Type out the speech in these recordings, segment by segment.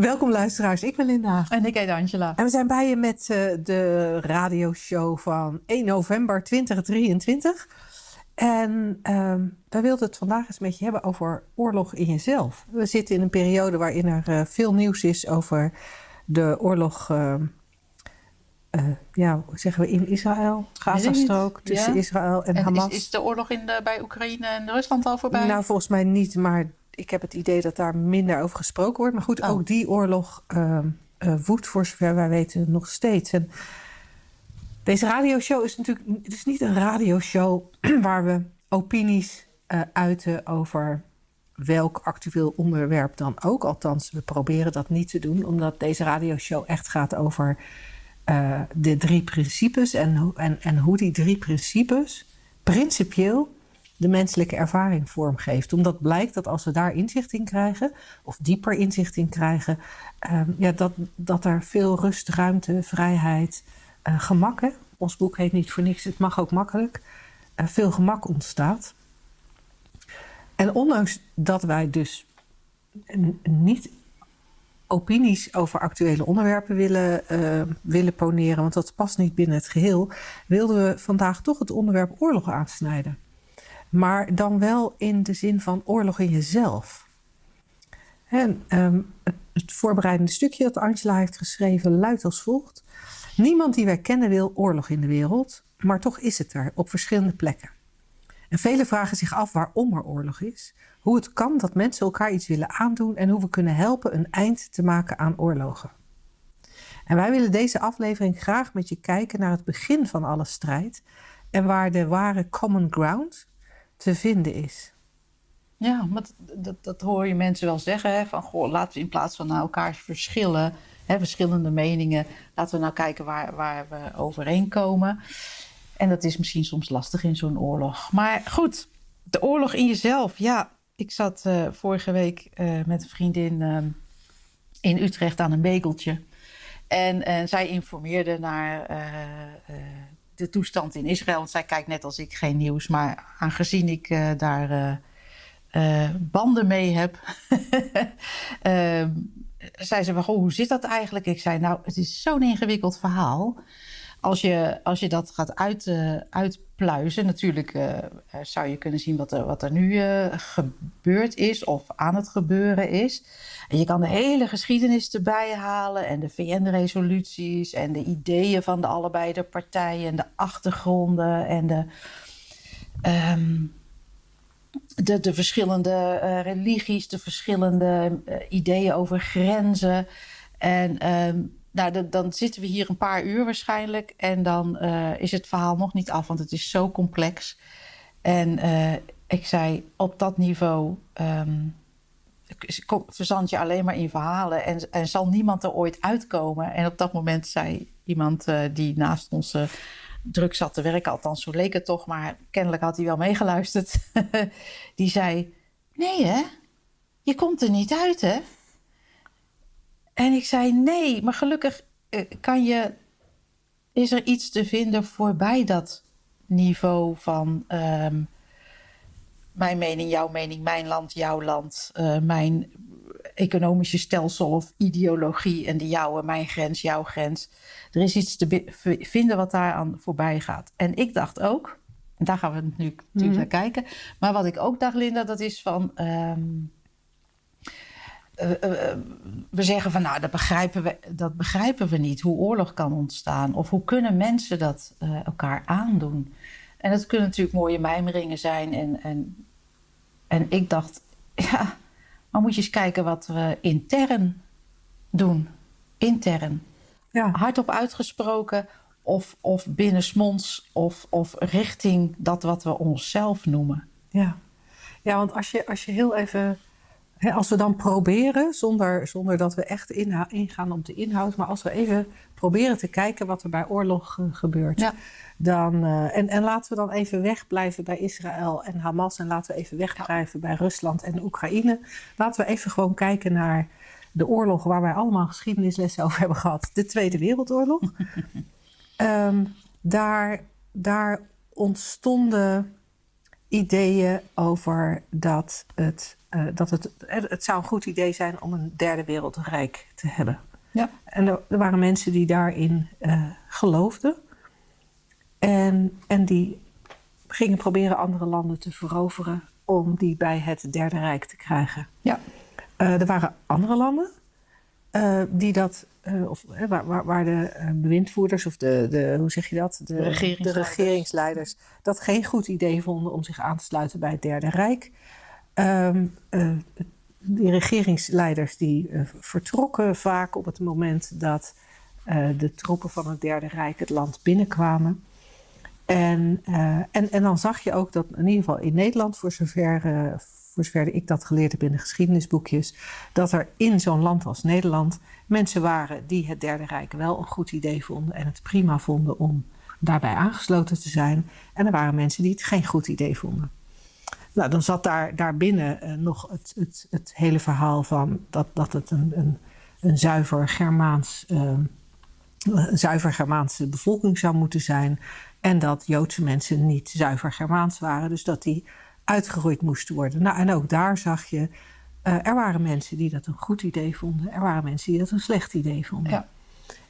Welkom luisteraars, ik ben Linda. En ik heet Angela. En we zijn bij je met uh, de radioshow van 1 november 2023. En uh, wij wilden het vandaag eens met je hebben over oorlog in jezelf. We zitten in een periode waarin er uh, veel nieuws is over de oorlog, uh, ja, hoe zeggen we, in Israël, Gazastrook, tussen ja. Israël en, en Hamas. Is, is de oorlog in de, bij Oekraïne en Rusland al voorbij? Nou, volgens mij niet, maar ik heb het idee dat daar minder over gesproken wordt. Maar goed, oh. ook die oorlog uh, woedt voor zover wij weten nog steeds. En deze radioshow is natuurlijk het is niet een radioshow waar we opinies uh, uiten over welk actueel onderwerp dan ook. Althans, we proberen dat niet te doen, omdat deze radioshow echt gaat over uh, de drie principes en, en, en hoe die drie principes principieel de menselijke ervaring vormgeeft. Omdat blijkt dat als we daar inzicht in krijgen, of dieper inzicht in krijgen, uh, ja, dat, dat er veel rust, ruimte, vrijheid, uh, gemak, ons boek heet niet voor niks, het mag ook makkelijk, uh, veel gemak ontstaat. En ondanks dat wij dus niet opinies over actuele onderwerpen willen, uh, willen poneren, want dat past niet binnen het geheel, wilden we vandaag toch het onderwerp oorlog aansnijden. Maar dan wel in de zin van oorlog in jezelf. En um, het, voorbereidende stukje dat Angela heeft geschreven luidt als volgt. Niemand die wij kennen wil oorlog in de wereld, maar toch is het er op verschillende plekken. En velen vragen zich af waarom er oorlog is, hoe het kan dat mensen elkaar iets willen aandoen en hoe we kunnen helpen een eind te maken aan oorlogen. En wij willen deze aflevering graag met je kijken naar het begin van alle strijd en waar de ware common ground te vinden is. Ja, maar dat, dat hoor je mensen wel zeggen. Hè, van goh, laten we in plaats van naar elkaars verschillen, hè, verschillende meningen, laten we nou kijken waar, waar we overeenkomen. En dat is misschien soms lastig in zo'n oorlog. Maar goed, de oorlog in jezelf. Ja, ik zat uh, vorige week uh, met een vriendin uh, in Utrecht aan een begeltje. En, en zij informeerde naar de toestand in Israël. Want zij kijkt net als ik geen nieuws. Maar aangezien ik uh, daar uh, banden mee heb, zei ze: goh, hoe zit dat eigenlijk? Ik zei: Nou, het is zo'n ingewikkeld verhaal. Als je, als je dat gaat uit, uitpluizen, natuurlijk zou je kunnen zien wat er, wat er nu gebeurd is of aan het gebeuren is. Je kan de hele geschiedenis erbij halen en de VN-resoluties en de ideeën van de allebei de partijen en de achtergronden en de, um, de, de, verschillende religies, de verschillende ideeën over grenzen. En um, nou, dan zitten we hier een paar uur waarschijnlijk en dan uh, is het verhaal nog niet af, want het is zo complex. En ik zei op dat niveau. Um, verzand je alleen maar in verhalen en, en zal niemand er ooit uitkomen. En op dat moment zei iemand uh, die naast ons druk zat te werken, althans zo leek het toch, maar kennelijk had hij wel meegeluisterd. die zei: Nee, hè? Je komt er niet uit, hè? En ik zei: Nee, maar gelukkig uh, kan je. Is er iets te vinden voorbij dat niveau van. Um, mijn mening, jouw mening, mijn land, jouw land, uh, mijn economische stelsel of ideologie en de jouwe, mijn grens, jouw grens. Er is iets te vinden wat daar aan voorbij gaat. En ik dacht ook, en daar gaan we nu natuurlijk mm -hmm. naar kijken, maar wat ik ook dacht, Linda, dat is van. Um, uh, uh, we zeggen van nou, dat begrijpen, we, dat begrijpen we niet, hoe oorlog kan ontstaan. Of hoe kunnen mensen dat elkaar aandoen. En dat kunnen natuurlijk mooie mijmeringen zijn. En, en, en ik dacht, ja, maar moet je eens kijken wat we intern doen. Intern. Ja. Hardop uitgesproken of, of binnensmonds of, of richting dat wat we onszelf noemen. Ja, ja want als je, als je heel even als we dan proberen, zonder, zonder dat we echt ingaan op de inhoud, maar als we even proberen te kijken wat er bij oorlog gebeurt. Ja. Dan, uh, en, en laten we dan even wegblijven bij Israël en Hamas. En laten we even wegblijven bij Rusland en Oekraïne. Laten we even gewoon kijken naar de oorlog waar wij allemaal geschiedenislessen over hebben gehad. De Tweede Wereldoorlog. um, daar, daar ontstonden ideeën over dat het, uh, dat het, het zou een goed idee zijn om een derde wereldrijk te hebben. Ja. En er, er waren mensen die daarin uh, geloofden. En, en die gingen proberen andere landen te veroveren om die bij het Derde Rijk te krijgen. Ja. Uh, er waren andere landen uh, die dat, uh, of waar, waar, waar, de bewindvoerders of de, de, hoe zeg je dat? De, regeringsleiders. de regeringsleiders dat geen goed idee vonden om zich aan te sluiten bij het Derde Rijk. Um, die regeringsleiders die vertrokken vaak op het moment dat de troepen van het Derde Rijk het land binnenkwamen. En, en, en dan zag je ook dat in ieder geval in Nederland, voor zover, voor zover ik dat geleerd heb in de geschiedenisboekjes, dat er in zo'n land als Nederland mensen waren die het Derde Rijk wel een goed idee vonden en het prima vonden om daarbij aangesloten te zijn. En er waren mensen die het geen goed idee vonden. Nou, dan zat daar daarbinnen uh, nog het, het, het hele verhaal van dat, dat het een, een, een zuiver Germaans. een zuiver Germaanse bevolking zou moeten zijn. En dat Joodse mensen niet zuiver Germaans waren, dus dat die uitgeroeid moesten worden. Nou, en ook daar zag je, uh, er waren mensen die dat een goed idee vonden, er waren mensen die dat een slecht idee vonden. Ja.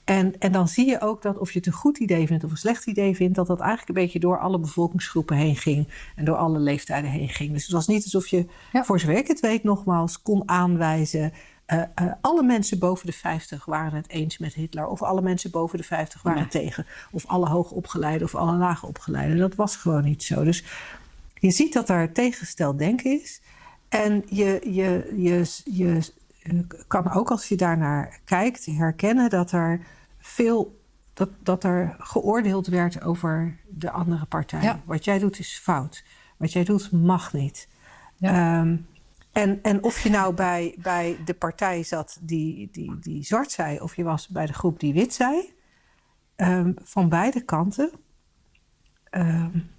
En, en dan zie je ook dat of je het een goed idee vindt of een slecht idee vindt, dat dat eigenlijk een beetje door alle bevolkingsgroepen heen ging en door alle leeftijden heen ging. Dus het was niet alsof je, ja. voor zover ik het weet, nogmaals kon aanwijzen uh, uh, alle mensen boven de 50 waren het eens met Hitler. Of alle mensen boven de 50 waren nee. tegen. Of alle hoogopgeleiden of alle laagopgeleiden. Dat was gewoon niet zo. Dus je ziet dat er tegengesteld denken is. En je, je, je, je kan ook als je daarnaar kijkt herkennen dat er veel. Dat, dat er geoordeeld werd over de andere partij. Ja. Wat jij doet is fout. Wat jij doet mag niet. Ja. Um, en, en of je nou bij, bij de partij zat die, die, die zwart zei, of je was bij de groep die wit zei, um, van beide kanten um,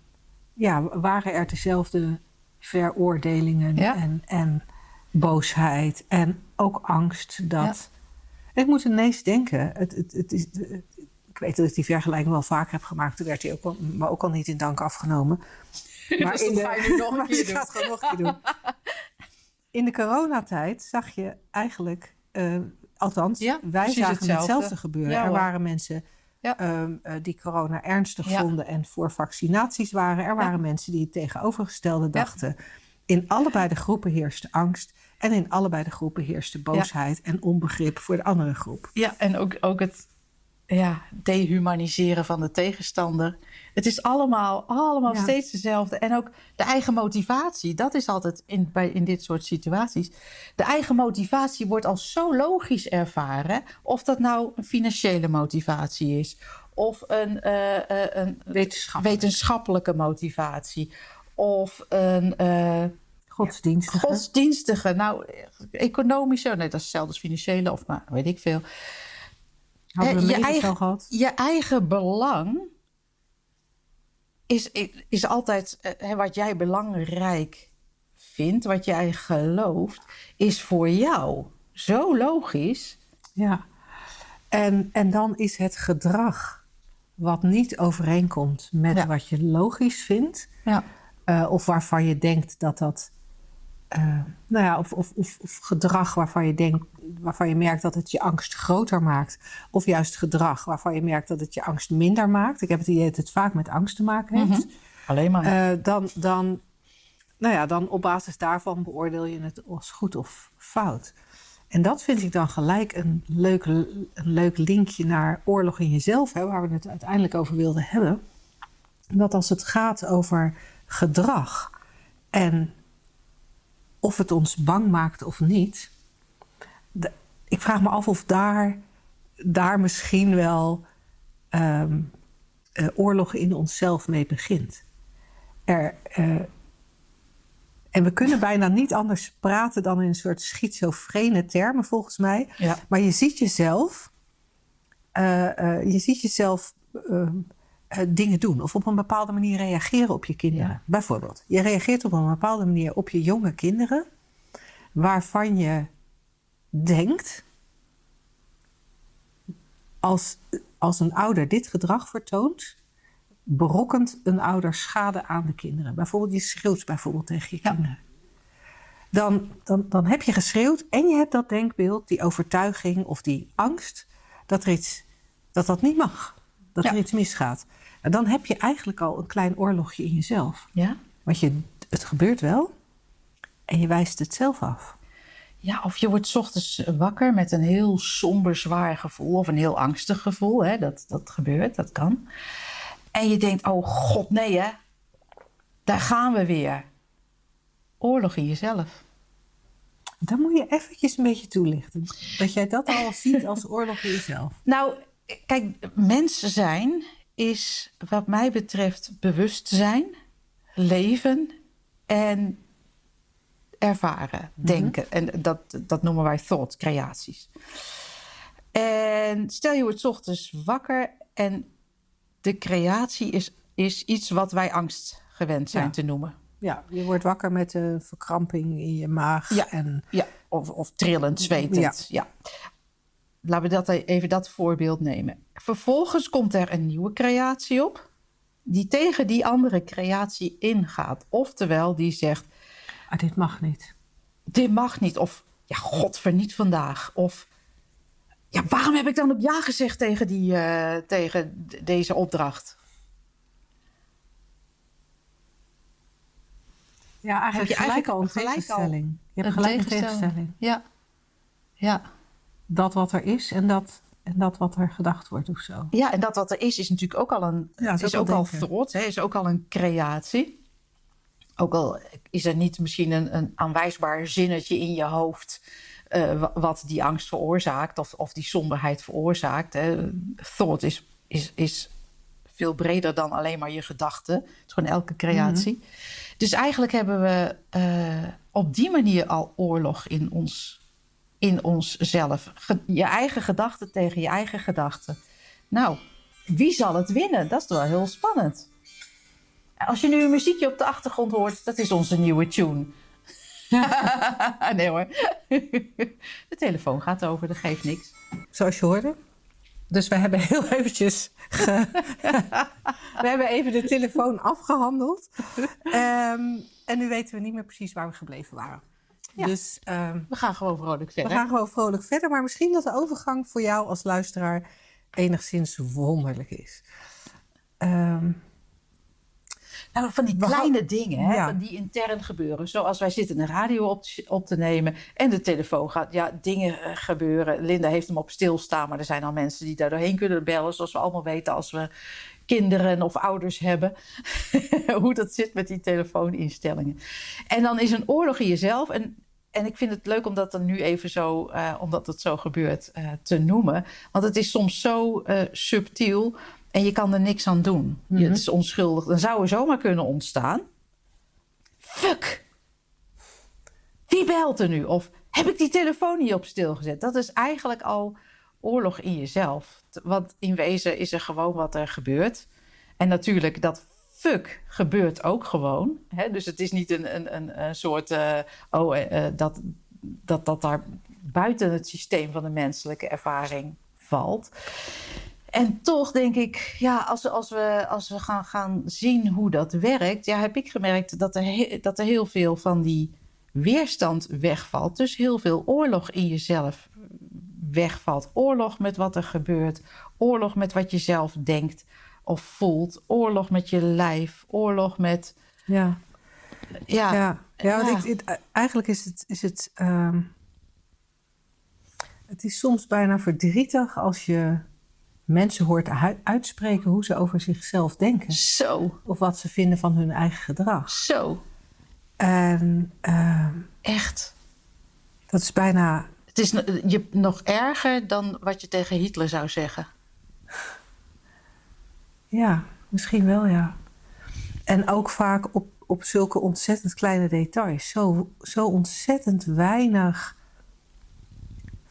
ja, waren er dezelfde veroordelingen ja. en, en boosheid en ook angst dat. Ja. Ik moet ineens denken, het, het, het is, ik weet dat ik die vergelijking wel vaker heb gemaakt, toen werd hij ook al, maar ook al niet in dank afgenomen. Maar dus in de, ga je nu nog een keer doen. Nog een keer doen in de coronatijd zag je eigenlijk, uh, althans, ja, wij zagen hetzelfde, hetzelfde gebeuren. Er waren mensen ja. um, uh, die corona ernstig vonden en voor vaccinaties waren. Er waren mensen die het tegenovergestelde dachten. In allebei de groepen heerste angst. En in allebei de groepen heerste boosheid en onbegrip voor de andere groep. Ja, en ook, ook het ja, dehumaniseren van de tegenstander. Het is allemaal, allemaal steeds hetzelfde. En ook de eigen motivatie, dat is altijd in, bij, in dit soort situaties. De eigen motivatie wordt als zo logisch ervaren. Of dat nou een financiële motivatie is, of een, uh, uh, een wetenschappelijke. wetenschappelijke motivatie, of een. Uh, Godsdienstige. Godsdienstige. Nou, economische. Nee, dat is hetzelfde als financiële, of maar weet ik veel. Hadden we je, eigen, gehad? je eigen belang is, is altijd uh, wat jij belangrijk vindt, wat jij gelooft, is voor jou zo logisch. Ja, en, en dan is het gedrag wat niet overeenkomt met ja. wat je logisch vindt, ja. uh, of waarvan je denkt dat dat uh, nou ja, of, of, of, of, gedrag waarvan je denkt, waarvan je merkt dat het je angst groter maakt. Of juist gedrag waarvan je merkt dat het je angst minder maakt. Ik heb het idee dat het vaak met angst te maken heeft. Mm -hmm. Alleen maar. Uh, dan, dan, nou ja, dan op basis daarvan beoordeel je het als goed of fout. En dat vind ik dan gelijk een leuk, een leuk linkje naar oorlog in jezelf, hè, waar we het uiteindelijk over wilden hebben. Dat als het gaat over gedrag en of het ons bang maakt of niet. De, ik vraag me af of daar, daar misschien wel um, uh, oorlog in onszelf mee begint. Er, uh, En we kunnen bijna niet anders praten dan in een soort schizofrene termen, volgens mij. Ja. Maar je ziet jezelf, eh, eh, je ziet jezelf eh, dingen doen. Of op een bepaalde manier reageren op je kinderen. Ja. Bijvoorbeeld, je reageert op een bepaalde manier op je jonge kinderen. Waarvan je denkt, als, als een ouder dit gedrag vertoont, berokkent een ouder schade aan de kinderen. Bijvoorbeeld, je schreeuwt bijvoorbeeld tegen je Ja. kinderen. Dan, dan, dan heb je geschreeuwd en je hebt dat denkbeeld, die overtuiging of die angst dat er iets, dat, dat niet mag. Dat Ja. er iets misgaat. En dan heb je eigenlijk al een klein oorlogje in jezelf. Ja? Want je, het gebeurt wel en je wijst het zelf af. Ja, of je wordt 's ochtends wakker met een heel somber, zwaar gevoel of een heel angstig gevoel. Hè? Dat, dat gebeurt, dat kan. En je denkt, oh god, nee hè, daar gaan we weer. Oorlog in jezelf. Dan moet je eventjes een beetje toelichten. Dat jij dat al ziet als oorlog in jezelf. Nou, kijk, mens zijn is wat mij betreft bewustzijn, leven en ervaren, denken. En dat, dat noemen wij thought, creaties. En stel je wordt 's ochtends wakker en de creatie is, is iets wat wij angst gewend zijn Ja. te noemen. Ja, je wordt wakker met een verkramping in je maag. Ja. En Ja, of, of trillend, zwetend. Ja. Laten we dat e- even dat voorbeeld nemen. Vervolgens komt er een nieuwe creatie op, die tegen die andere creatie ingaat. Oftewel, die zegt: ah, dit mag niet. Dit mag niet. Of ja, godver niet vandaag. Of ja, waarom heb ik dan op ja gezegd tegen, die, eh, tegen deze opdracht? Ja, eigenlijk Heb je gelijk eigenlijk al een gelijk al tegenstelling. Je hebt Een gelijk een tegenstelling. tegenstelling. Ja. Ja. Dat wat er is en dat, en dat wat er gedacht wordt of zo. Ja, en dat wat er is, is natuurlijk ook al een Ja, is, is ook al thought, hè, is ook al een creatie. Ook al is er niet misschien een, een aanwijsbaar zinnetje in je hoofd eh, wa- wat die angst veroorzaakt of, of die somberheid veroorzaakt. Hè. Thought is, is, is veel breder dan alleen maar je gedachten. Het is gewoon elke creatie. Dus eigenlijk hebben we eh, op die manier al oorlog in ons, in onszelf. Je eigen gedachten tegen je eigen gedachten. Nou, wie zal het winnen? Dat is wel heel spannend. Als je nu een muziekje op de achtergrond hoort, dat is onze nieuwe tune. nee hoor. De telefoon gaat over, dat geeft niks. Zoals je hoorde. Dus we hebben heel eventjes... we hebben even de telefoon afgehandeld. Ehm, en nu weten we niet meer precies waar we gebleven waren. Ja. Dus ehm, We gaan gewoon vrolijk we verder. gaan gewoon vrolijk verder. Maar misschien dat de overgang voor jou als luisteraar enigszins wonderlijk is. Ehm, Nou, van die We kleine dingen, hè, Ja. van die intern gebeuren. Zoals wij zitten een radio op, te- op te nemen en de telefoon gaat. Ja, dingen eh, gebeuren. Linda heeft hem op stilstaan, maar er zijn al mensen die daar doorheen kunnen bellen. Zoals we allemaal weten als we kinderen of ouders hebben. Hoe dat zit met die telefooninstellingen. En dan is een oorlog in jezelf. En, en ik vind het leuk om dat dan nu even zo, eh, omdat het zo gebeurt, eh, te noemen. Want het is soms zo eh, subtiel en je kan er niks aan doen. Je- het is onschuldig. Dan zou er zomaar kunnen ontstaan. Fuck! Wie belt er nu? Of heb ik die telefoon niet op stil gezet? Dat is eigenlijk al oorlog in jezelf. Want in wezen is er gewoon wat er gebeurt. En natuurlijk, dat fuck gebeurt ook gewoon. Hè? Dus het is niet een, een, een, soort... eh, oh, eh, eh, dat, dat dat daar buiten het systeem van de menselijke ervaring valt. En toch denk ik, ja, als, als we, als we gaan, gaan zien hoe dat werkt, ja, heb ik gemerkt dat er, dat er heel veel van die weerstand wegvalt. Dus heel veel oorlog in jezelf wegvalt. Oorlog met wat er gebeurt. Oorlog met wat je zelf denkt of voelt. Oorlog met je lijf. Oorlog met. ja. Ja, Ja, ja, want Ja. Ik, het- eigenlijk is het. Is het, ehm, het is soms bijna verdrietig als je mensen hoort ui- uitspreken hoe ze over zichzelf denken. zo, Of wat ze vinden van hun eigen gedrag. zo. En ehm, Echt. dat is bijna. Het is je, nog erger dan wat je tegen Hitler zou zeggen. Ja, misschien wel, ja. En ook vaak op, op zulke ontzettend kleine details. Zo, zo ontzettend weinig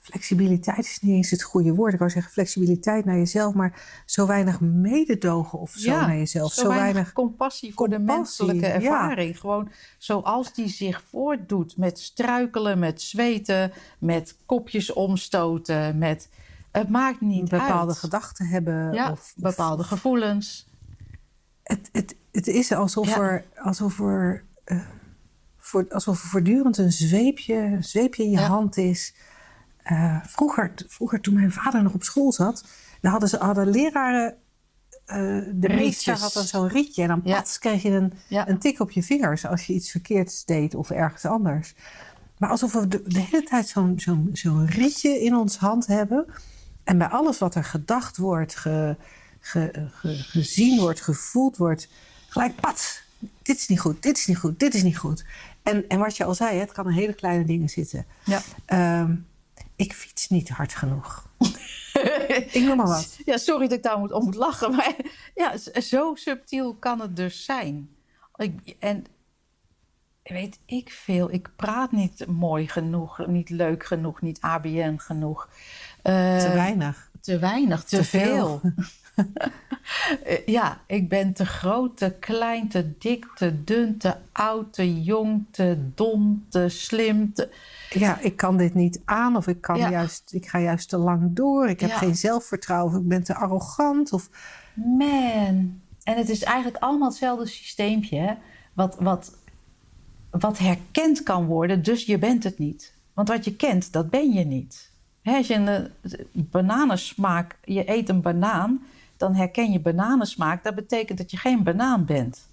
flexibiliteit is niet eens het goede woord. Ik wou zeggen flexibiliteit naar jezelf, maar zo weinig mededogen of zo naar jezelf. Zo, weinig, compassie voor de menselijke ervaring. Gewoon zoals die zich voortdoet met struikelen, met zweten, met kopjes omstoten, met het maakt niet bepaalde uit. gedachten hebben of bepaalde gevoelens. Het, het, het is alsof er, alsof er, uh, voor, alsof er voortdurend een zweepje, een zweepje in je hand is uh, vroeger, vroeger, toen mijn vader nog op school zat, dan hadden ze hadden leraren. Uh, de meester had dan zo'n rietje en dan pats kreeg je een, een tik op je vingers als je iets verkeerds deed of ergens anders. Maar alsof we de, de hele tijd zo'n zo'n zo'n rietje in ons hand hebben. En bij alles wat er gedacht wordt, ge, ge, ge, gezien wordt, gevoeld wordt, gelijk pat. Dit is niet goed, dit is niet goed, dit is niet goed. En, en wat je al zei, het kan in hele kleine dingen zitten. Ja. Um, ik fiets niet hard genoeg. ik noem maar wat. Ja, sorry dat ik daar moet, om moet lachen. Maar ja, zo subtiel kan het dus zijn. Ik, en weet ik veel. Ik praat niet mooi genoeg, niet leuk genoeg, niet ABN genoeg. Uh, te weinig. Te weinig, te, te veel. veel. ja, ik ben te groot, te klein, te dik, te dun, te oud, te jong, te dom, te slim. Te... Ja, ik kan dit niet aan of ik, kan juist, ik ga juist te lang door. Ik heb geen zelfvertrouwen of ik ben te arrogant. Of... Man, en het is eigenlijk allemaal hetzelfde systeempje. Hè? Wat, wat, wat herkend kan worden, dus je bent het niet. Want wat je kent, dat ben je niet. Als je een bananensmaak, je eet een banaan dan herken je bananensmaak. Dat betekent dat je geen banaan bent.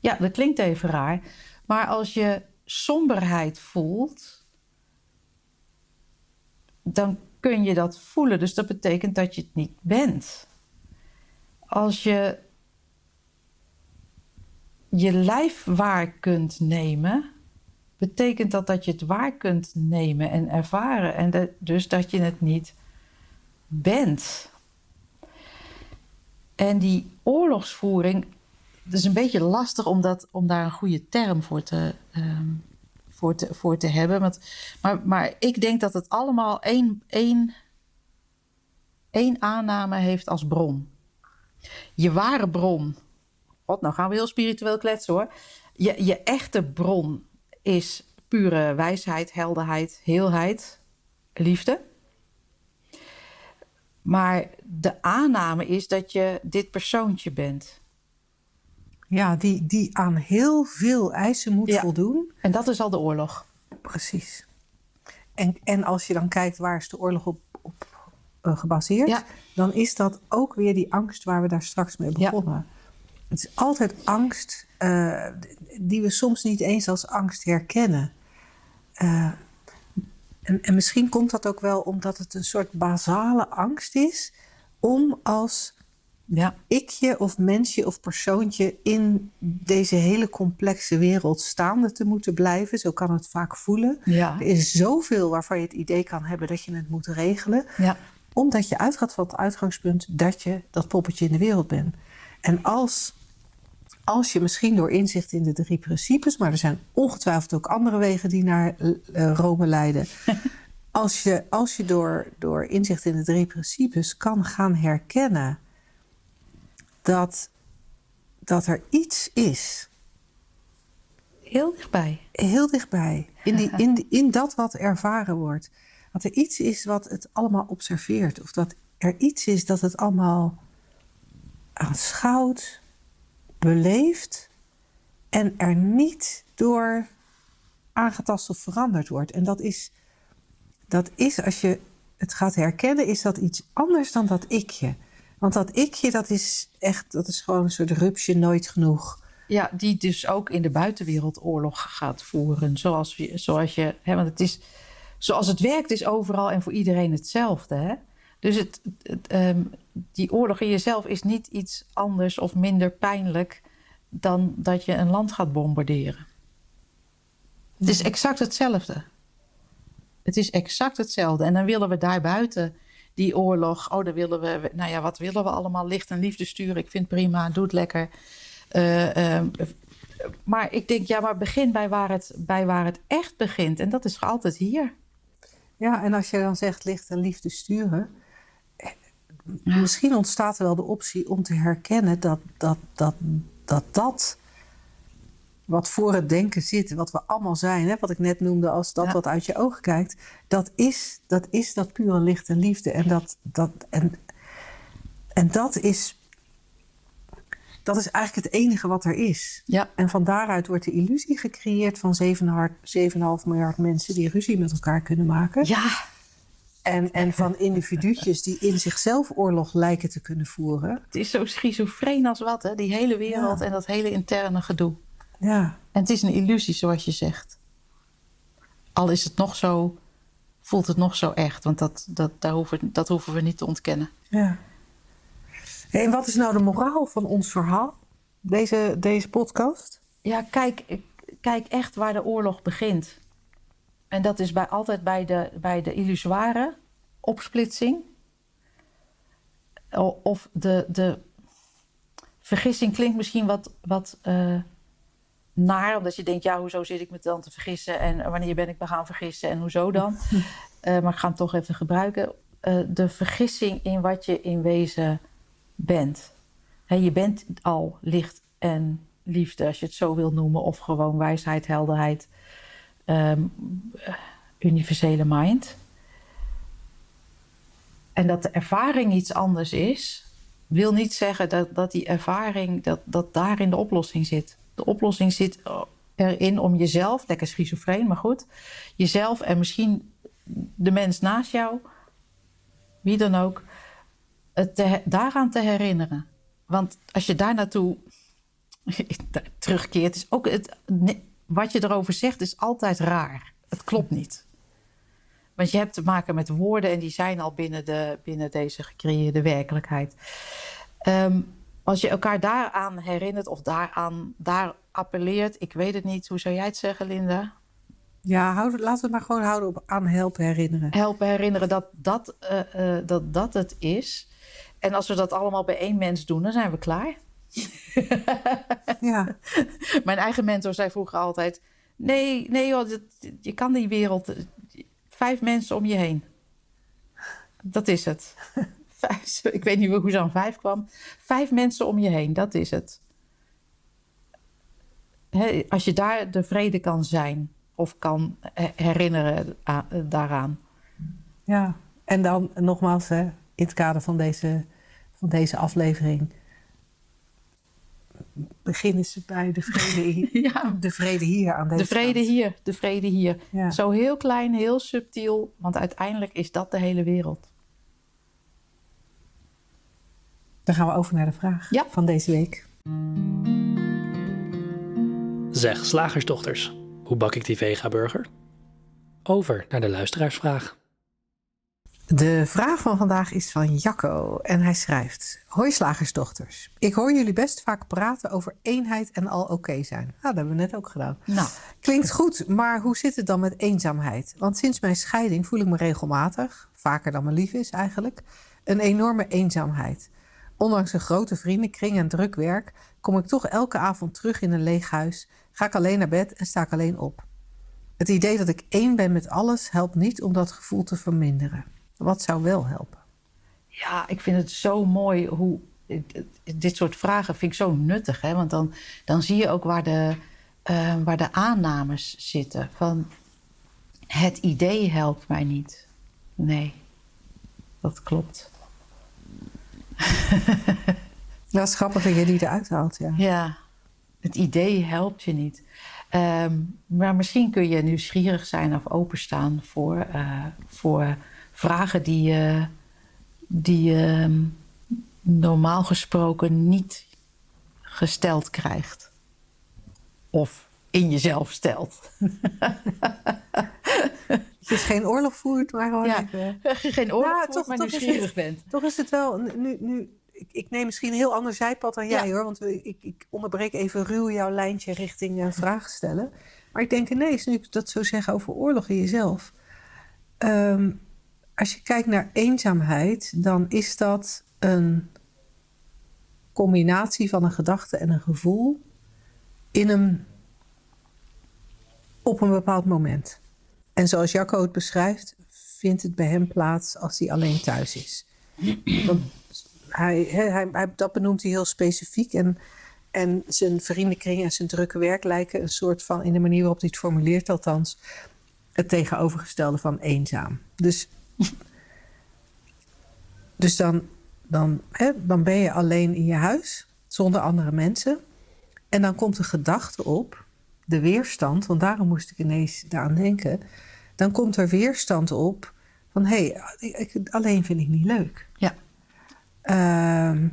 Ja, dat klinkt even raar. Maar als je somberheid voelt, dan kun je dat voelen. Dus dat betekent dat je het niet bent. Als je je lijf waar kunt nemen, betekent dat dat je het waar kunt nemen en ervaren. En dus dat je het niet bent. En die oorlogsvoering, is een beetje lastig om, dat, om daar een goede term voor te, um, voor te, voor te hebben. Want, maar, maar ik denk dat het allemaal één, één, één aanname heeft als bron. Je ware bron. Wat, nou gaan we heel spiritueel kletsen hoor. Je, je echte bron is pure wijsheid, helderheid, heelheid, liefde. Maar de aanname is dat je dit persoontje bent. Ja, die, die aan heel veel eisen moet voldoen. En dat is al de oorlog. Precies. En, en als je dan kijkt waar is de oorlog op, op uh, gebaseerd, dan is dat ook weer die angst waar we daar straks mee begonnen. Het is altijd angst uh, die we soms niet eens als angst herkennen. Uh, en, en misschien komt dat ook wel omdat het een soort basale angst is om als ja. ikje of mensje of persoontje in deze hele complexe wereld staande te moeten blijven. Zo kan het vaak voelen. Ja. Er is zoveel waarvan je het idee kan hebben dat je het moet regelen. Ja. Omdat je uitgaat van het uitgangspunt dat je dat poppetje in de wereld bent. En als als je misschien door inzicht in de drie principes, maar er zijn ongetwijfeld ook andere wegen die naar uh, Rome leiden. als je, als je door, door inzicht in de drie principes kan gaan herkennen dat, dat er iets is. Heel dichtbij. Heel dichtbij. In, die, in, in dat wat ervaren wordt. Dat er iets is wat het allemaal observeert. Of dat er iets is dat het allemaal aanschouwt, beleeft en er niet door aangetast of veranderd wordt. En dat is, dat is als je het gaat herkennen, is dat iets anders dan dat ikje. Want dat ikje, dat is echt, dat is gewoon een soort rupsje nooit genoeg. Ja, die dus ook in de buitenwereld oorlog gaat voeren. Zoals, zoals je, hè, want het is, zoals het werkt, is overal en voor iedereen hetzelfde. Hè? Dus het, ehm, die oorlog in jezelf is niet iets anders of minder pijnlijk dan dat je een land gaat bombarderen. Het is exact hetzelfde. Het is exact hetzelfde. En dan willen we daarbuiten die oorlog. Oh, dan willen we. Nou ja, wat willen we allemaal? Licht en liefde sturen. Ik vind prima. Doe het lekker. Uh, maar ik denk, ja, maar begin bij waar, het, bij waar het echt begint. En dat is altijd hier. Ja, en als je dan zegt licht en liefde sturen. Misschien ontstaat er wel de optie om te herkennen dat dat, dat, dat, dat wat voor het denken zit, wat we allemaal zijn, hè, wat ik net noemde als dat Ja. wat uit je ogen kijkt, dat is dat, is dat pure licht en liefde. En dat, dat, en, en dat, is, dat is eigenlijk het enige wat er is. Ja. En van daaruit wordt de illusie gecreëerd van 7,5 miljard mensen die ruzie met elkaar kunnen maken. Ja, En, en van individuutjes die in zichzelf oorlog lijken te kunnen voeren. het is zo schizofreen als wat, hè? Die hele wereld Ja. en dat hele interne gedoe. Ja, En het is een illusie, zoals je zegt. Al is het nog zo, voelt het nog zo echt. Want dat, dat, daar hoeven, dat hoeven we niet te ontkennen. ja. En wat is nou de moraal van ons verhaal? Deze, deze podcast? Ja, kijk, kijk echt waar de oorlog begint. En dat is bij, altijd bij de, bij de illusoire opsplitsing. Of de, de vergissing klinkt misschien wat, wat eh, naar, omdat je denkt, ja, hoezo zit ik me dan te vergissen en wanneer ben ik me gaan vergissen en hoezo dan? Eh, maar ik ga hem toch even gebruiken. Eh, de vergissing in wat je in wezen bent. Je bent al licht en liefde, als je het zo wil noemen, of gewoon wijsheid, helderheid, ehm, eh, universele mind. En dat de ervaring iets anders is, wil niet zeggen dat, dat die ervaring, dat, dat daarin de oplossing zit. De oplossing zit erin om jezelf, lekker schizofreen, maar goed, jezelf en misschien de mens naast jou, wie dan ook, het daaraan te herinneren. Want als je daar naartoe terugkeert, is ook het, wat je erover zegt, is altijd raar. Het klopt niet. Want je hebt te maken met woorden en die zijn al binnen, de, binnen deze gecreëerde werkelijkheid. Ehm, als je elkaar daaraan herinnert of daaraan daar appelleert, ik weet het niet, hoe zou jij het zeggen, Linda? Ja, houd, laten we het maar gewoon houden op aan helpen herinneren. helpen herinneren dat dat, eh, eh, dat dat het is. En als we dat allemaal bij één mens doen, dan zijn we klaar. Ja, Mijn eigen mentor zei vroeger altijd: Nee, nee joh, dit- je kan die wereld. Vijf mensen om je heen. Dat is het. Vijf, ik weet niet hoe ze aan vijf kwam. Vijf mensen om je heen, dat is het. Als je daar de vrede kan zijn of kan he- herinneren aan- daaraan. ja. En dan nogmaals, hè, in het kader van deze, van deze aflevering. Beginnen ze bij de vrede hier. Ja, De vrede hier aan deze De vrede kant. hier, de vrede hier. Ja. Zo heel klein, heel subtiel, want uiteindelijk is dat de hele wereld. Dan gaan we over naar de vraag Ja. van deze week. Zeg, slagersdochters, hoe bak ik die vega-burger? Over naar de luisteraarsvraag. De vraag van vandaag is van Jacco en hij schrijft: Hoi slagersdochters. Ik hoor jullie best vaak praten over eenheid en al oké zijn. Nou, dat hebben we net ook gedaan. Nou, Klinkt goed, maar hoe zit het dan met eenzaamheid? Want sinds mijn scheiding voel ik me regelmatig, vaker dan me lief is eigenlijk, een enorme eenzaamheid. Ondanks een grote vriendenkring en druk werk kom ik toch elke avond terug in een leeg huis, ga ik alleen naar bed en sta ik alleen op. Het idee dat ik één ben met alles helpt niet om dat gevoel te verminderen. Wat zou wel helpen? ja, ik vind het zo mooi hoe. Dit soort vragen vind ik zo nuttig, hè? want dan, dan zie je ook waar de, eh, waar de aannames zitten. Van het idee helpt mij niet. Nee, dat klopt. Dat is grappig dat je die eruit haalt, ja. Ja, het idee helpt je niet. Ehm, maar misschien kun je nieuwsgierig zijn of openstaan voor, eh, voor vragen die je die je ehm, normaal gesproken niet gesteld krijgt. Of in jezelf stelt. Dat je geen oorlog voert, maar gewoon Ja. Geen oorlog voert, toch- maar toch nieuwsgierig het- bent. Toch is het wel, nu, nu, ik, ik neem misschien een heel ander zijpad dan jij Ja. hoor. Want ik, ik onderbreek even ruw jouw lijntje richting eh, vragen stellen. Maar ik denk ineens, nu ik dat zo zeg over oorlog in jezelf. Ehm, als je kijkt naar eenzaamheid, dan is dat een combinatie van een gedachte en een gevoel. in een, op een bepaald moment. En zoals Jacco het beschrijft, vindt het bij hem plaats als hij alleen thuis is. Hij, hij, hij, dat benoemt hij heel specifiek. En, en zijn vriendenkring en zijn drukke werk lijken een soort van, in de manier waarop hij het formuleert althans, het tegenovergestelde van eenzaam. Dus, dus dan, dan, hè, dan ben je alleen in je huis, zonder andere mensen. En dan komt de gedachte op, de weerstand, want daarom moest ik ineens daaraan denken. Dan komt er weerstand op van hé, hey, alleen vind ik niet leuk. Ja. Ehm,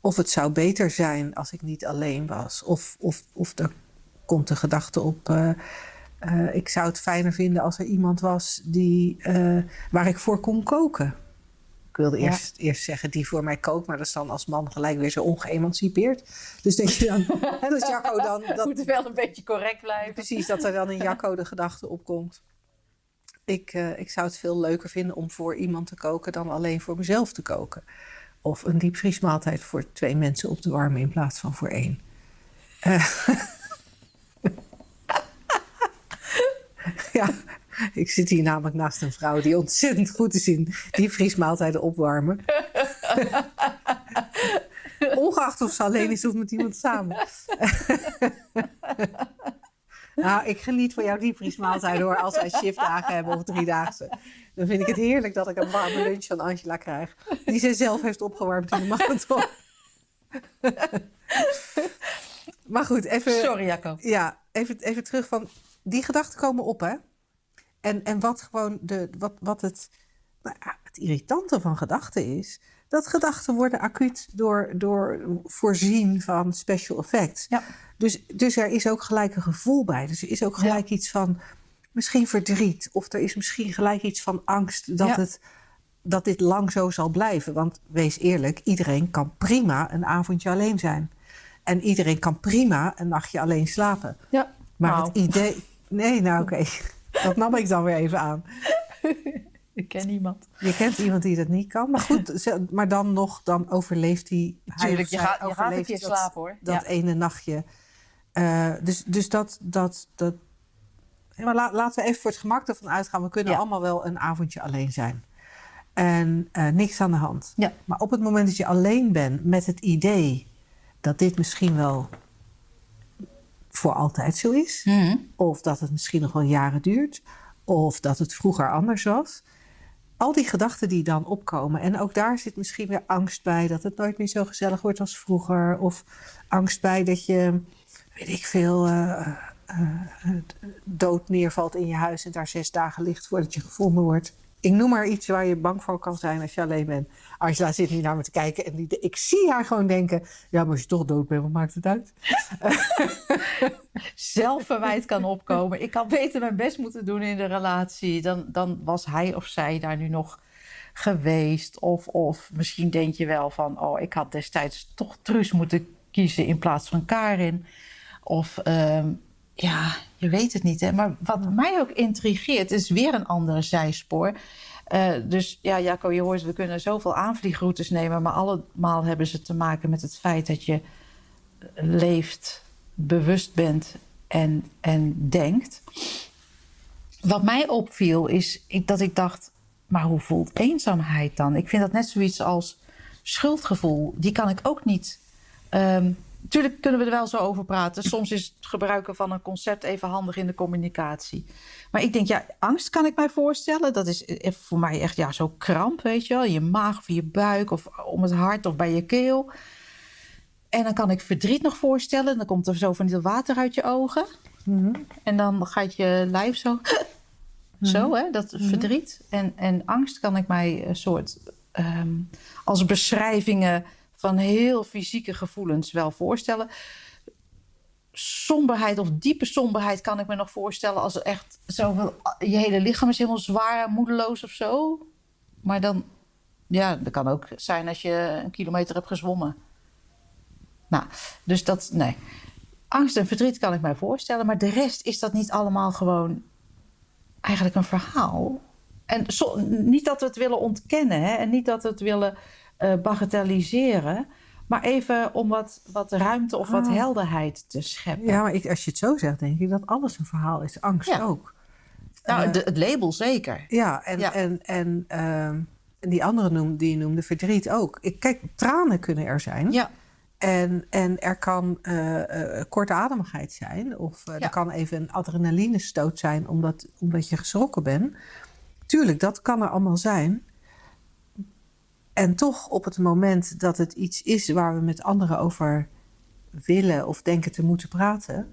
of het zou beter zijn als ik niet alleen was. Of, of, of er komt de gedachte op. Uh, uh, ik zou het fijner vinden als er iemand was die, uh, waar ik voor kon koken. Ik wilde eerst, eerst zeggen die voor mij kookt, maar dat is dan als man gelijk weer zo ongeëmancipeerd. Dus denk je dan, hè, dat Jacco dan. Dat moet wel een beetje correct blijven. Precies, dat er dan in Jacco de gedachte opkomt. Ik, uh, ik zou het veel leuker vinden om voor iemand te koken dan alleen voor mezelf te koken. Of een diepvriesmaaltijd voor twee mensen op te warmen in plaats van voor één. Uh, ja, ik zit hier namelijk naast een vrouw die ontzettend goed is in diepvriesmaaltijden opwarmen. Ongeacht of ze alleen is of met iemand samen. nou, ik geniet van jouw diepvriesmaaltijden hoor, als wij shiftdagen hebben of driedaagse. Dan vind ik het heerlijk dat ik een warme lunch van Angela krijg. Die zij zelf heeft opgewarmd in de marathon. maar goed, even... Sorry, Jacco. Ja, even, even terug van... Die gedachten komen op, hè? En, en wat gewoon de, wat, wat het, nou het irritante van gedachten is... dat gedachten worden acuut door, door voorzien van special effects. Ja. Dus, dus er is ook gelijk een gevoel bij. Dus er is ook gelijk ja. iets van misschien verdriet. Of er is misschien gelijk iets van angst dat, ja. het, dat dit lang zo zal blijven. Want wees eerlijk, iedereen kan prima een avondje alleen zijn. En iedereen kan prima een nachtje alleen slapen. Ja. Maar wow. het idee... Nee, nou oké. Okay. Dat nam ik dan weer even aan. Ik ken iemand. Je kent iemand die dat niet kan. Maar goed, maar dan nog, dan overleeft hij... Tuurlijk, je gaat, je gaat een keer slapen hoor. Dat ja. ene nachtje. Uh, dus, dus dat... dat, dat maar la, laten we even voor het gemak ervan uitgaan. We kunnen ja. allemaal wel een avondje alleen zijn. En uh, niks aan de hand. Ja. Maar op het moment dat je alleen bent met het idee... dat dit misschien wel voor altijd zo is. Mhm. Mm. Of dat het misschien nog wel jaren duurt. Of dat het vroeger anders was. Al die gedachten die dan opkomen. En ook daar zit misschien weer angst bij dat het nooit meer zo gezellig wordt als vroeger. Of angst bij dat je, weet ik veel, uh, uh, dood neervalt in je huis en daar zes dagen ligt voordat je gevonden wordt. Ik noem maar iets waar je bang voor kan zijn als je alleen bent. Angela zit nu naar me te kijken en die, ik zie haar gewoon denken... ja, maar als je toch dood bent, wat maakt het uit? Zelfverwijt kan opkomen. Ik had beter mijn best moeten doen in de relatie. Dan, dan was hij of zij daar nu nog geweest. Of, of misschien denk je wel van... oh, ik had destijds toch Truus moeten kiezen in plaats van Karin. Of... Um, ja, je weet het niet. Hè? Maar wat mij ook intrigeert, is weer een andere zijspoor. Uh, dus ja, Jacco, je hoort, we kunnen zoveel aanvliegroutes nemen, maar allemaal hebben ze te maken met het feit dat je leeft, bewust bent en, en denkt. Wat mij opviel is ik, dat ik dacht, maar hoe voelt eenzaamheid dan? Ik vind dat net zoiets als schuldgevoel. Die kan ik ook niet. Um, Natuurlijk kunnen we er wel zo over praten. Soms is het gebruiken van een concept even handig in de communicatie. Maar ik denk, ja, angst kan ik mij voorstellen. Dat is voor mij echt ja, zo kramp, weet je wel. Je maag of je buik of om het hart of bij je keel. En dan kan ik verdriet nog voorstellen. Dan komt er zo van dit water uit je ogen. Mm -hmm. En dan gaat je lijf zo... Mm -hmm. Zo, hè, dat mm -hmm. verdriet. En, en angst kan ik mij een soort... Um, als beschrijvingen van heel fysieke gevoelens wel voorstellen. Somberheid of diepe somberheid kan ik me nog voorstellen als echt zo je hele lichaam is helemaal zwaar, moedeloos of zo. Maar dan, ja, dat kan ook zijn als je een kilometer hebt gezwommen. Nou, dus dat, nee. Angst en verdriet kan ik mij voorstellen, maar de rest is dat niet allemaal gewoon eigenlijk een verhaal. En niet dat we het willen ontkennen hè, en niet dat we het willen uh, bagatelliseren. Maar even om wat, wat ruimte of wat Ah. helderheid te scheppen. Ja, maar ik, als je het zo zegt, denk ik dat alles een verhaal is. Angst Ja. ook. nou, eh, de- het label zeker. Ja, en, Ja. en, en, ehm, en die andere noem, die je noemde, verdriet ook. Ik, kijk, tranen kunnen er zijn. Ja, En, en er kan eh, kortademigheid zijn. Of Ja. er kan even een adrenalinestoot zijn omdat, omdat je geschrokken bent. Tuurlijk, dat kan er allemaal zijn. En toch op het moment dat het iets is waar we met anderen over willen of denken te moeten praten.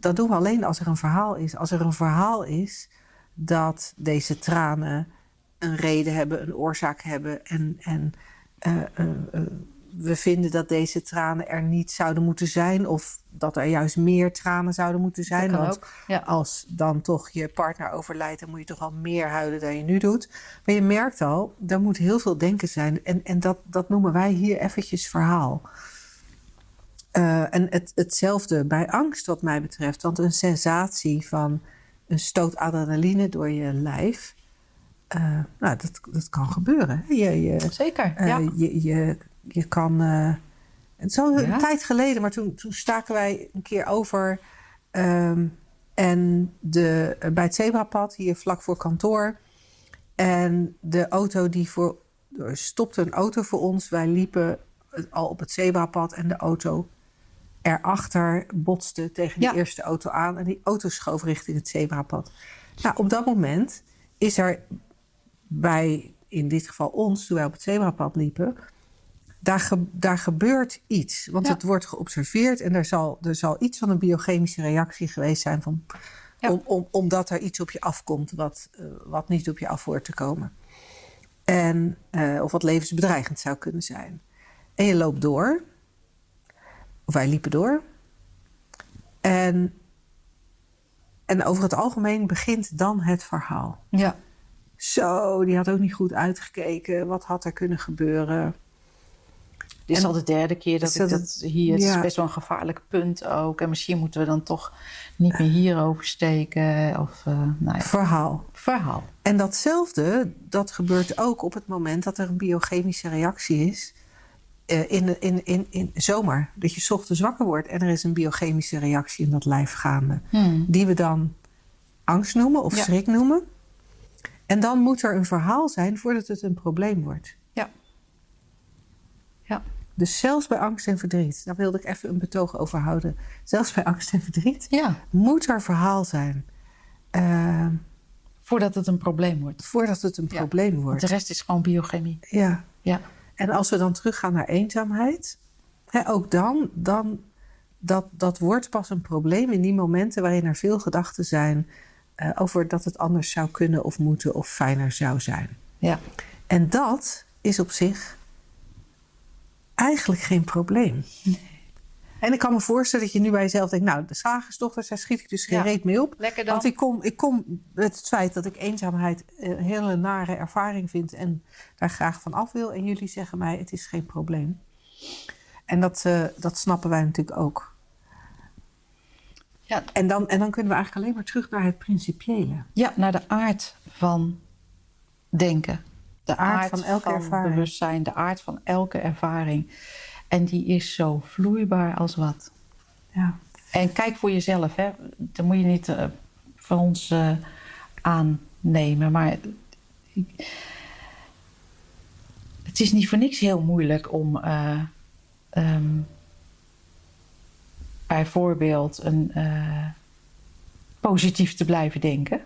Dat doen we alleen als er een verhaal is. Als er een verhaal is dat deze tranen een reden hebben, een oorzaak hebben. En, en eh, eh, eh, we vinden dat deze tranen er niet zouden moeten zijn. Of dat er juist meer tranen zouden moeten zijn. Want. Ja. als dan toch je partner overlijdt, dan moet je toch al meer huilen dan je nu doet. Maar je merkt al, er moet heel veel denken zijn. En, en dat, dat noemen wij hier eventjes verhaal. Eh, en het, hetzelfde bij angst, wat mij betreft. Want een sensatie van een stoot adrenaline door je lijf. eh, nou, dat, dat kan gebeuren. Je, je, Zeker, eh, ja. je, je, je kan. eh, is al een tijd geleden, maar toen, toen staken wij een keer over. ehm, en de, eh, bij het zebrapad, hier vlak voor kantoor. En de auto die voor. Er stopte een auto voor ons. Wij liepen al op het zebrapad en de auto erachter botste tegen die Ja. eerste auto aan. En die auto schoof richting het zebrapad. Nou, op dat moment is er bij, in dit geval ons, toen wij op het zebrapad liepen, daar, ge- daar gebeurt iets. Want Ja. het wordt geobserveerd en er zal, er zal iets van een biochemische reactie geweest zijn. Van, Ja. om, om, omdat er iets op je afkomt wat, eh, wat niet op je af hoort te komen. En, eh, of wat levensbedreigend zou kunnen zijn. En je loopt door. Of wij liepen door. En, en over het algemeen begint dan het verhaal. ja. Zo, die had ook niet goed uitgekeken. Wat had er kunnen gebeuren? Dit is En- al de derde keer dat ik dat hier... Het Ja. is best wel een gevaarlijk punt ook. En misschien moeten we dan toch niet meer hierover steken. Of, eh nou ja, Verhaal. verhaal. En datzelfde, dat gebeurt ook op het moment dat er een biochemische reactie is. eh, in, in, in, in zomer. Dat je ochtends wakker wordt en er is een biochemische reactie in dat lijf gaande. Hmm. Die we dan angst noemen of Ja. schrik noemen. En dan moet er een verhaal zijn voordat het een probleem wordt. Ja. Ja. Dus zelfs bij angst en verdriet, daar wilde ik even een betoog over houden. Zelfs bij angst en verdriet Ja. moet er verhaal zijn. eh, Voordat het een probleem wordt. voordat het een Ja. probleem Want wordt. de rest is gewoon biochemie. Ja. Ja. En als we dan teruggaan naar eenzaamheid, hè, ook dan, dan dat, dat wordt pas een probleem in die momenten waarin er veel gedachten zijn eh, over dat het anders zou kunnen of moeten of fijner zou zijn. Ja. En dat is op zich eigenlijk geen probleem. En ik kan me voorstellen dat je nu bij jezelf denkt, nou, de slagersdochter, daar schiet ik dus geen Ja. reet mee op. Lekker dan. Want ik kom, ik kom met het feit dat ik eenzaamheid een hele nare ervaring vind en daar graag van af wil. En jullie zeggen mij, het is geen probleem. En dat, eh, dat snappen wij natuurlijk ook. Ja. En dan, en dan kunnen we eigenlijk alleen maar terug naar het principiële. Ja, naar de aard van denken. De aard van elke ervaring. bewustzijn, de aard van elke ervaring. En die is zo vloeibaar als wat. Ja. En kijk voor jezelf, hè. Dat moet je niet eh, van ons eh, aannemen. Maar het is niet voor niks heel moeilijk om eh, ehm, bijvoorbeeld een, positief te blijven denken.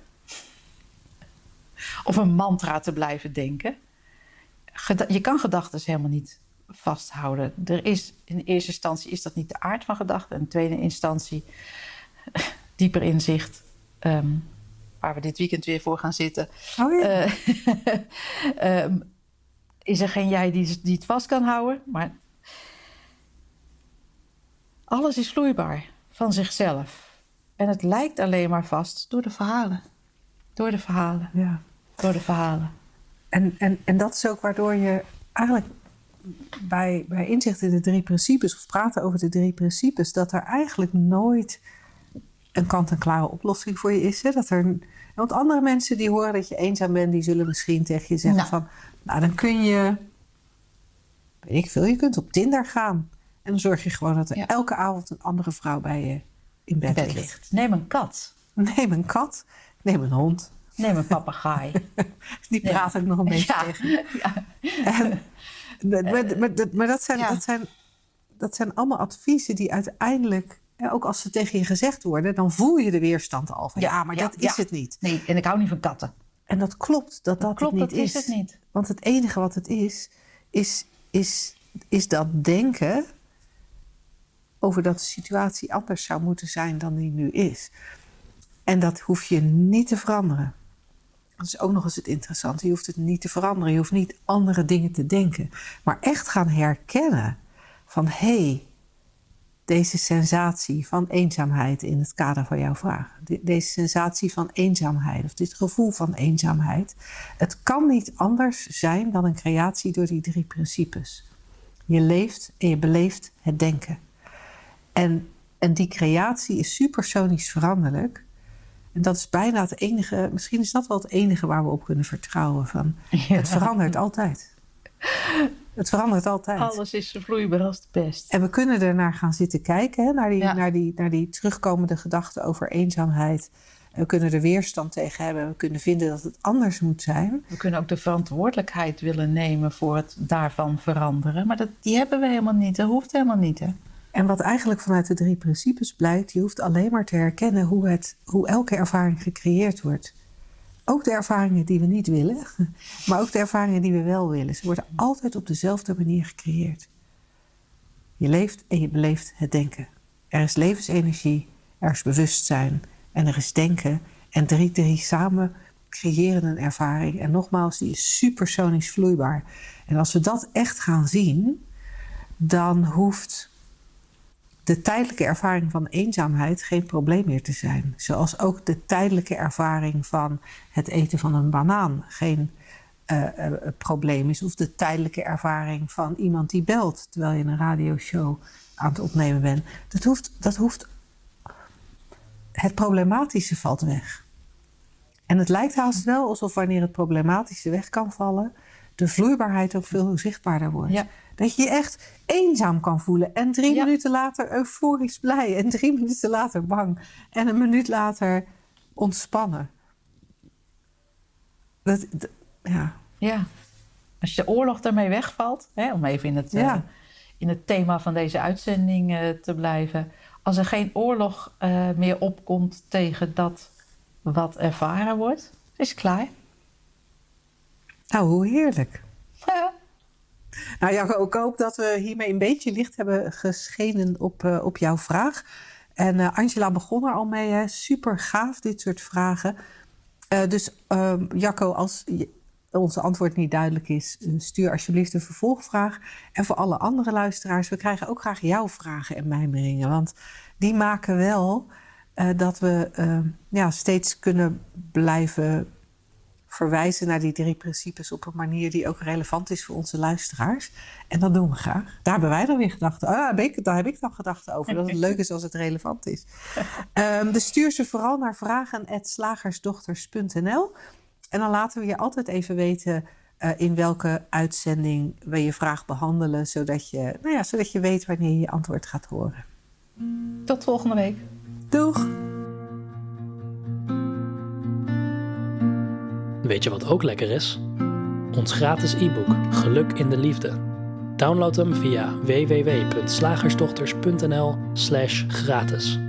Of een mantra te blijven denken. Je kan gedachten helemaal niet vasthouden. Er is, in eerste instantie is dat niet de aard van gedachten. In tweede instantie, dieper inzicht, ehm, waar we dit weekend weer voor gaan zitten. Oh ja. Eh, ehm, is er geen jij die, die het vast kan houden. Maar alles is vloeibaar van zichzelf. En het lijkt alleen maar vast door de verhalen. Door de verhalen. ja. Door de verhalen. En, en, en dat is ook waardoor je eigenlijk bij, bij inzicht in de drie principes, of praten over de drie principes, dat er eigenlijk nooit een kant-en-klare oplossing voor je is. Hè? Dat er, want andere mensen die horen dat je eenzaam bent, die zullen misschien tegen je zeggen Nou. van, nou dan kun je weet ik veel, je kunt op Tinder gaan. En dan zorg je gewoon dat er elke avond een andere vrouw bij je in bed, ligt. ligt. Neem een kat. Neem een kat. Neem een hond. Neem een papegaai. Die praat ook nog een beetje ja. tegen. Ja. En, maar, maar, maar, dat, zijn, dat, zijn, dat zijn allemaal adviezen die uiteindelijk, ook als ze tegen je gezegd worden, dan voel je de weerstand al van ja, maar dat is het niet. Nee, en ik hou niet van katten. En dat klopt dat dat, klopt, het niet dat is. het niet. Want het enige wat het is, is, is, is dat denken over dat de situatie anders zou moeten zijn dan die nu is. En dat hoef je niet te veranderen. Dat is ook nog eens het interessante. Je hoeft het niet te veranderen. Je hoeft niet andere dingen te denken. Maar echt gaan herkennen van hé, hey, deze sensatie van eenzaamheid in het kader van jouw vraag. Deze sensatie van eenzaamheid of dit gevoel van eenzaamheid. Het kan niet anders zijn dan een creatie door die drie principes. Je leeft en je beleeft het denken. En, en die creatie is supersonisch veranderlijk. En dat is bijna het enige, misschien is dat wel het enige waar we op kunnen vertrouwen. Van, Het verandert altijd. Het verandert altijd. Alles is zo vloeibaar als de pest. En we kunnen er naar gaan zitten kijken, hè, naar, die, naar, die, naar die terugkomende gedachten over eenzaamheid. We kunnen er weerstand tegen hebben. We kunnen vinden dat het anders moet zijn. We kunnen ook de verantwoordelijkheid willen nemen voor het daarvan veranderen. Maar dat, die hebben we helemaal niet. Dat hoeft helemaal niet. Hè? En wat eigenlijk vanuit de drie principes blijkt, je hoeft alleen maar te herkennen hoe, het, hoe elke ervaring gecreëerd wordt. Ook de ervaringen die we niet willen, maar ook de ervaringen die we wel willen. Ze worden altijd op dezelfde manier gecreëerd. Je leeft en je beleeft het denken. Er is levensenergie, er is bewustzijn en er is denken. En drie, drie samen creëren een ervaring. En nogmaals, die is supersonisch vloeibaar. En als we dat echt gaan zien, dan hoeft de tijdelijke ervaring van eenzaamheid geen probleem meer te zijn. Zoals ook de tijdelijke ervaring van het eten van een banaan geen uh, uh, probleem is. Of de tijdelijke ervaring van iemand die belt terwijl je een radioshow aan het opnemen bent. Dat hoeft, dat hoeft. Het problematische valt weg. En het lijkt haast wel alsof wanneer het problematische weg kan vallen, de vloeibaarheid ook veel zichtbaarder wordt. Ja. Dat je je echt eenzaam kan voelen. En drie minuten later euforisch blij. En drie minuten later bang. En een minuut later ontspannen. Dat, ja. ja. Als je de oorlog daarmee wegvalt, hè, om even in het, uh, in het thema van deze uitzending uh, te blijven. Als er geen oorlog uh, meer opkomt tegen dat wat ervaren wordt, is klaar. Nou, hoe heerlijk. Nou ja, ik hoop dat we hiermee een beetje licht hebben geschenen op, uh, op jouw vraag. En uh, Angela begon er al mee, hè? super gaaf dit soort vragen. Uh, dus ehm, Jacco, als onze antwoord niet duidelijk is, stuur alsjeblieft een vervolgvraag. En voor alle andere luisteraars, we krijgen ook graag jouw vragen en mijmeringen. Want die maken wel dat we ehm, ja, steeds kunnen blijven verwijzen naar die drie principes op een manier die ook relevant is voor onze luisteraars. En dat doen we graag. Daar hebben wij dan weer gedachten. Ah, heb ik, daar heb ik dan gedachten over. Dat het leuk is als het relevant is. Um, dus stuur ze vooral naar vragen.slagersdochters.nl. En dan laten we je altijd even weten uh, in welke uitzending we je vraag behandelen. Zodat je, nou ja, zodat je weet wanneer je je antwoord gaat horen. Tot volgende week. Doeg! Weet je wat ook lekker is? Ons gratis e-book Geluk in de Liefde. Download hem via www.slagersdochters.nl/gratis.